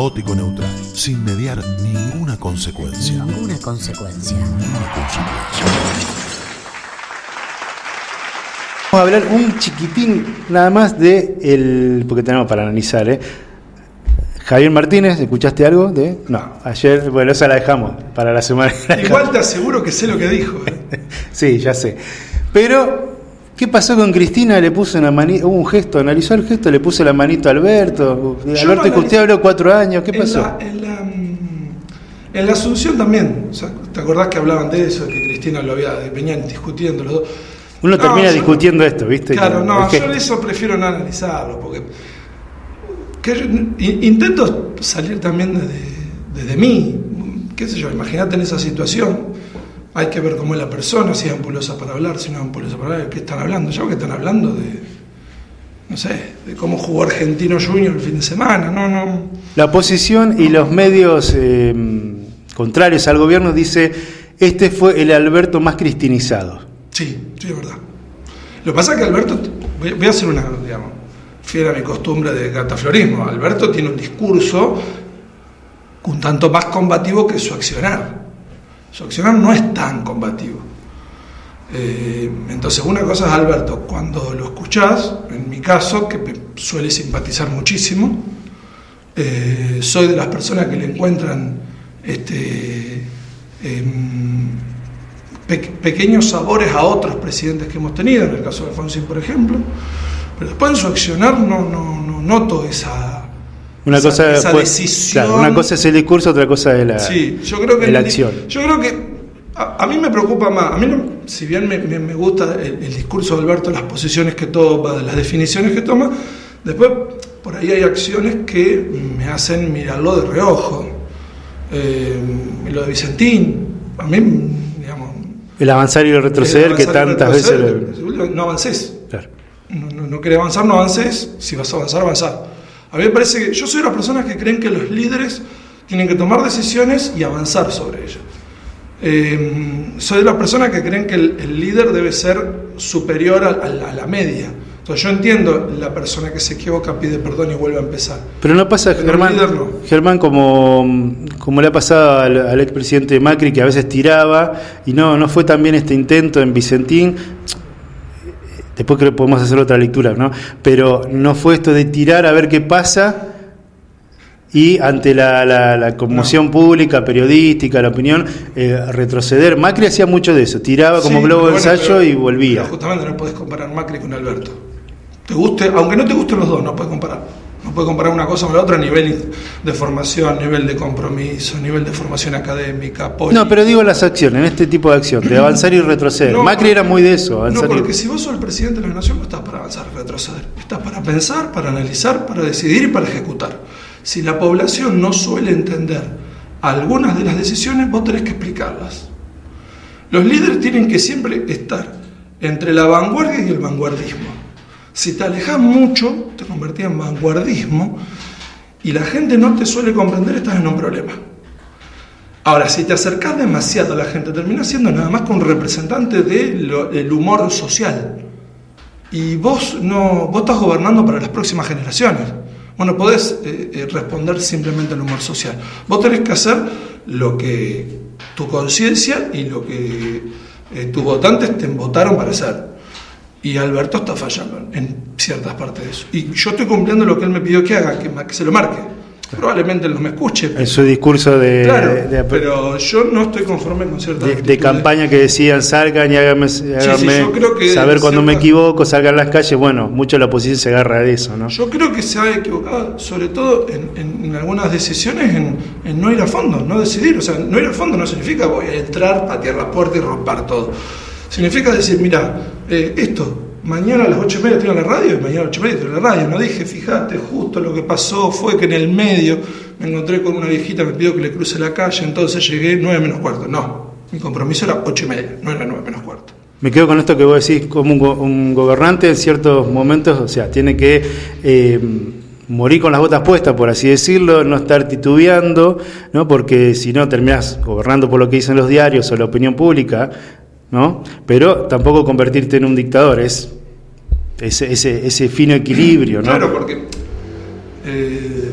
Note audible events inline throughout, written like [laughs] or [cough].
caótico neutral, sin mediar ninguna consecuencia. Ninguna consecuencia. Vamos a hablar un chiquitín nada más de el. porque tenemos para analizar, ¿eh? Javier Martínez, ¿escuchaste algo? de No, ayer, bueno, esa la dejamos para la semana. Igual te aseguro que sé lo que dijo. ¿eh? [laughs] sí, ya sé. Pero, ¿qué pasó con Cristina? Le puso una manito, hubo un gesto, analizó el gesto, le puso la manito a Alberto. Alberto, y usted habló cuatro años, ¿qué pasó? En la, en la, Asunción también, ¿te acordás que hablaban de eso, que Cristina lo había, venían discutiendo los dos? Uno termina discutiendo esto, ¿viste? Claro, no, yo eso prefiero no analizarlo, porque intento salir también desde, mí, qué sé yo, imagínate en esa situación, hay que ver cómo es la persona, si es ampulosa para hablar, si no es ampulosa para hablar, ¿qué están hablando? Ya que están hablando de, no sé, de cómo jugó Argentino Junior el fin de semana, no, no. La oposición y los medios eh, contrarios al gobierno dice, este fue el Alberto más cristinizado. Sí, sí, es verdad. Lo que pasa es que Alberto, voy a hacer una, digamos, fiel a mi costumbre de cataflorismo. Alberto tiene un discurso un tanto más combativo que su accionar. Su accionar no es tan combativo. Eh, entonces, una cosa es Alberto, cuando lo escuchás, en mi caso, que suele simpatizar muchísimo, eh, soy de las personas que le encuentran este, em, pequeños sabores a otros presidentes que hemos tenido, en el caso de Alfonsín, por ejemplo. Pero después en su accionar no, no, no noto esa, una cosa, decisión. una cosa es el discurso, otra cosa es la, sí, yo creo que la acción. Yo creo que a, mí me preocupa más, a mí si bien me, me, gusta el, discurso de Alberto, las posiciones que toma, las definiciones que toma, después por ahí hay acciones que me hacen mirarlo de reojo. Eh, lo de Vicentín, a mí, digamos... El avanzar y el retroceder que tantas veces... No avances. Claro no, no, querés avanzar, no avances, si vas a avanzar, avanzar. A mí me parece que yo soy de las personas que creen que los líderes tienen que tomar decisiones y avanzar sobre ellas. Eh, soy de las personas que creen que el, líder debe ser superior a, la, media. Entonces yo entiendo la persona que se equivoca, pide perdón y vuelve a empezar. Pero no pasa, Germán, Germán como, como le ha pasado al, al expresidente Macri, que a veces tiraba, y no, no fue también este intento en Vicentín Después creo que podemos hacer otra lectura, ¿no? Pero no fue esto de tirar a ver qué pasa y ante la, conmoción pública, periodística, la opinión, eh, retroceder. Macri hacía mucho de eso, tiraba como globo de ensayo y volvía. justamente no puedes comparar Macri con Alberto. Te guste, aunque no te gusten los dos, no puedes comparar. No puede comparar una cosa con la otra a nivel de formación, nivel de compromiso, nivel de formación académica. No, pero digo las acciones, en este tipo de acción, de avanzar y retroceder. Macri era muy de eso. no, porque si vos sos el presidente de la nación, no estás para avanzar y retroceder. Estás para pensar, para analizar, para decidir y para ejecutar. Si la población no suele entender algunas de las decisiones, vos tenés que explicarlas. Los líderes tienen que siempre estar entre la vanguardia y el vanguardismo. Si te alejas mucho, te convertís en vanguardismo y la gente no te suele comprender, estás en un problema. Ahora, si te acercas demasiado a la gente, terminas siendo nada más que un representante del humor social. Y vos no, vos estás gobernando para las próximas generaciones. Vos no podés eh, eh, responder simplemente al humor social. Vos tenés que hacer lo que tu conciencia y lo que eh, tus votantes te votaron para hacer. Y Alberto está fallando en ciertas partes de eso. Y yo estoy cumpliendo lo que él me pidió que haga, que, se lo marque. Probablemente él no me escuche. En su discurso de, claro, Pero yo no estoy conforme con ciertas. De, campaña que decían salgan y háganme, saber cuando me equivoco, salgan a las calles. Bueno, mucho la oposición se agarra de eso, ¿no? Yo creo que se ha equivocado, sobre todo en, algunas decisiones, en, no ir a fondo, no decidir. O sea, no ir a fondo no significa voy a entrar, patear la puerta y romper todo. Significa decir, mira, eh, esto, mañana a las ocho y media en la radio y mañana a las ocho y media en la radio. No dije, fíjate, justo lo que pasó fue que en el medio me encontré con una viejita, me pidió que le cruce la calle, entonces llegué nueve menos cuarto. No, mi compromiso era ocho y media, no era nueve menos cuarto. Me quedo con esto que vos decís, como un, gobernante en ciertos momentos, o sea, tiene que eh, morir con las botas puestas, por así decirlo, no estar titubeando, ¿no? porque si no terminás gobernando por lo que dicen los diarios o la opinión pública, ¿no? Pero tampoco convertirte en un dictador, es ese, ese, ese fino equilibrio, ¿no? Claro, porque eh,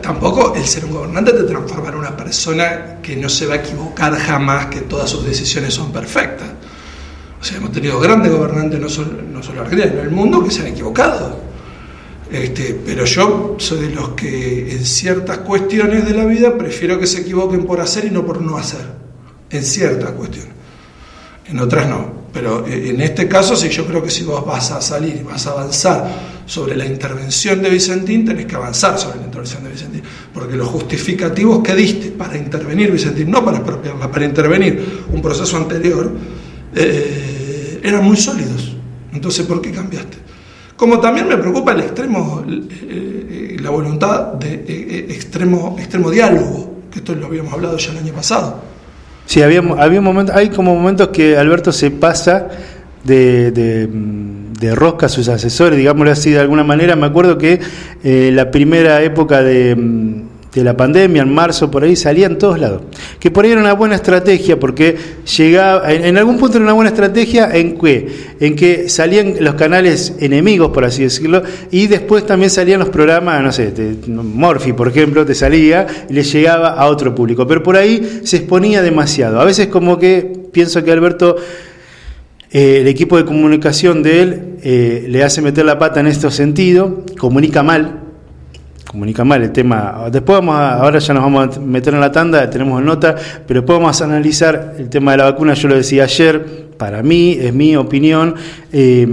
tampoco el ser un gobernante te transforma en una persona que no se va a equivocar jamás, que todas sus decisiones son perfectas. O sea, hemos tenido grandes gobernantes, no solo, no solo Argentina, sino en el mundo, que se han equivocado. Este, pero yo soy de los que en ciertas cuestiones de la vida prefiero que se equivoquen por hacer y no por no hacer. En ciertas cuestiones. En otras no. Pero eh, en este caso sí, yo creo que si vos vas a salir y vas a avanzar sobre la intervención de Vicentín, tenés que avanzar sobre la intervención de Vicentín. Porque los justificativos que diste para intervenir Vicentín, no para expropiarla, para intervenir un proceso anterior, eh, eran muy sólidos. Entonces, ¿por qué cambiaste? Como también me preocupa el extremo, eh, la voluntad de extremo, extremo diálogo, que esto lo habíamos hablado ya el año pasado Sí, había, había momentos, hay como momentos que Alberto se pasa de, de, rosca a sus asesores, digámoslo así de alguna manera. Me acuerdo que eh, la primera época de, de la pandemia, en marzo, por ahí salía en todos lados. Que por ahí era una buena estrategia, porque llegaba, en, algún punto era una buena estrategia en que, en que salían los canales enemigos, por así decirlo, y después también salían los programas, no sé, Morphy, por ejemplo, te salía y le llegaba a otro público. Pero por ahí se exponía demasiado. A veces como que pienso que Alberto... Eh, el equipo de comunicación de él eh, le hace meter la pata en este sentido, comunica mal, comunica mal el tema. Después vamos a, ahora ya nos vamos a meter en la tanda, tenemos nota, pero después vamos a analizar el tema de la vacuna. Yo lo decía ayer, para mí, es mi opinión, eh,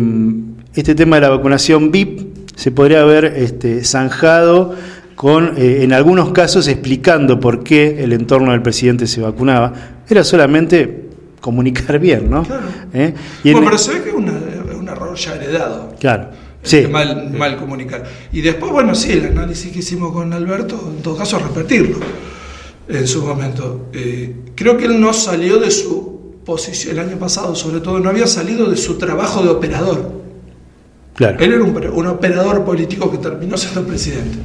este tema de la vacunación VIP se podría haber este, zanjado con, eh, en algunos casos, explicando por qué el entorno del presidente se vacunaba. Era solamente comunicar bien, ¿no? Claro. ¿Eh? bueno, pero se ve que es un error ya heredado. Claro. Sí. Mal, mal comunicar. Y después, bueno, sí, el análisis que hicimos con Alberto, en todo caso, repetirlo en su momento. Eh, creo que él no salió de su posición, el año pasado sobre todo, no había salido de su trabajo de operador. Claro. Él era un, operador político que terminó siendo presidente.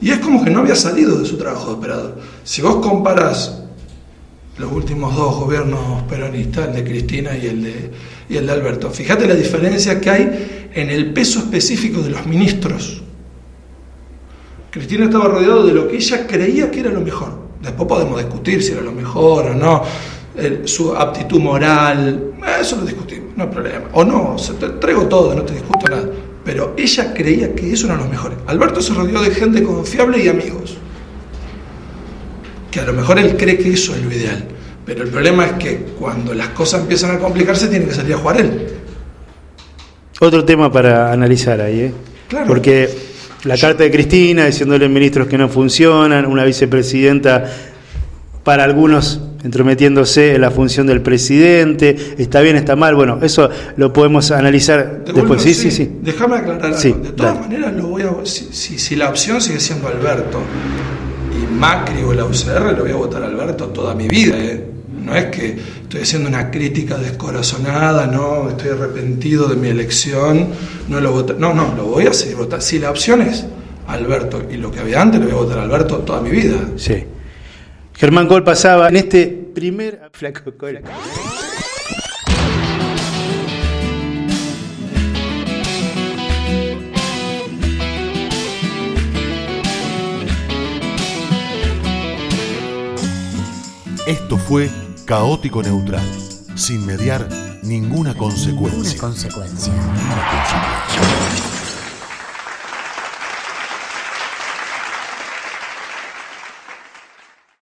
Y es como que no había salido de su trabajo de operador. Si vos comparas los últimos dos gobiernos peronistas, el de Cristina y el de, y el de Alberto, fíjate la diferencia que hay en el peso específico de los ministros. Cristina estaba rodeado de lo que ella creía que era lo mejor. Después podemos discutir si era lo mejor o no, su aptitud moral, eso lo discutimos, no hay problema. O no, se te traigo todo, no te discuto nada. Pero ella creía que eso era lo mejor. Alberto se rodeó de gente confiable y amigos. Que a lo mejor él cree que eso es lo ideal. Pero el problema es que cuando las cosas empiezan a complicarse, tiene que salir a jugar él. Otro tema para analizar ahí, ¿eh? Porque la carta de Cristina diciéndole ministros que no funcionan, una vicepresidenta para algunos entrometiéndose en la función del presidente, está bien, está mal, bueno, eso lo podemos analizar después. Sí, sí, sí. Déjame aclarar algo. de todas maneras, lo voy a, si, si, la opción sigue siendo Alberto Macri o la UCR, lo voy a votar a Alberto toda mi vida. ¿eh? No es que estoy haciendo una crítica descorazonada, no, estoy arrepentido de mi elección, no lo No, no, lo voy a seguir votando. Si la opción es Alberto y lo que había antes, lo voy a votar a Alberto toda mi vida. Sí. Germán Col pasaba en este primer. Flaco Col. Esto fue caótico neutral, sin mediar ninguna consecuencia. Ninguna consecuencia.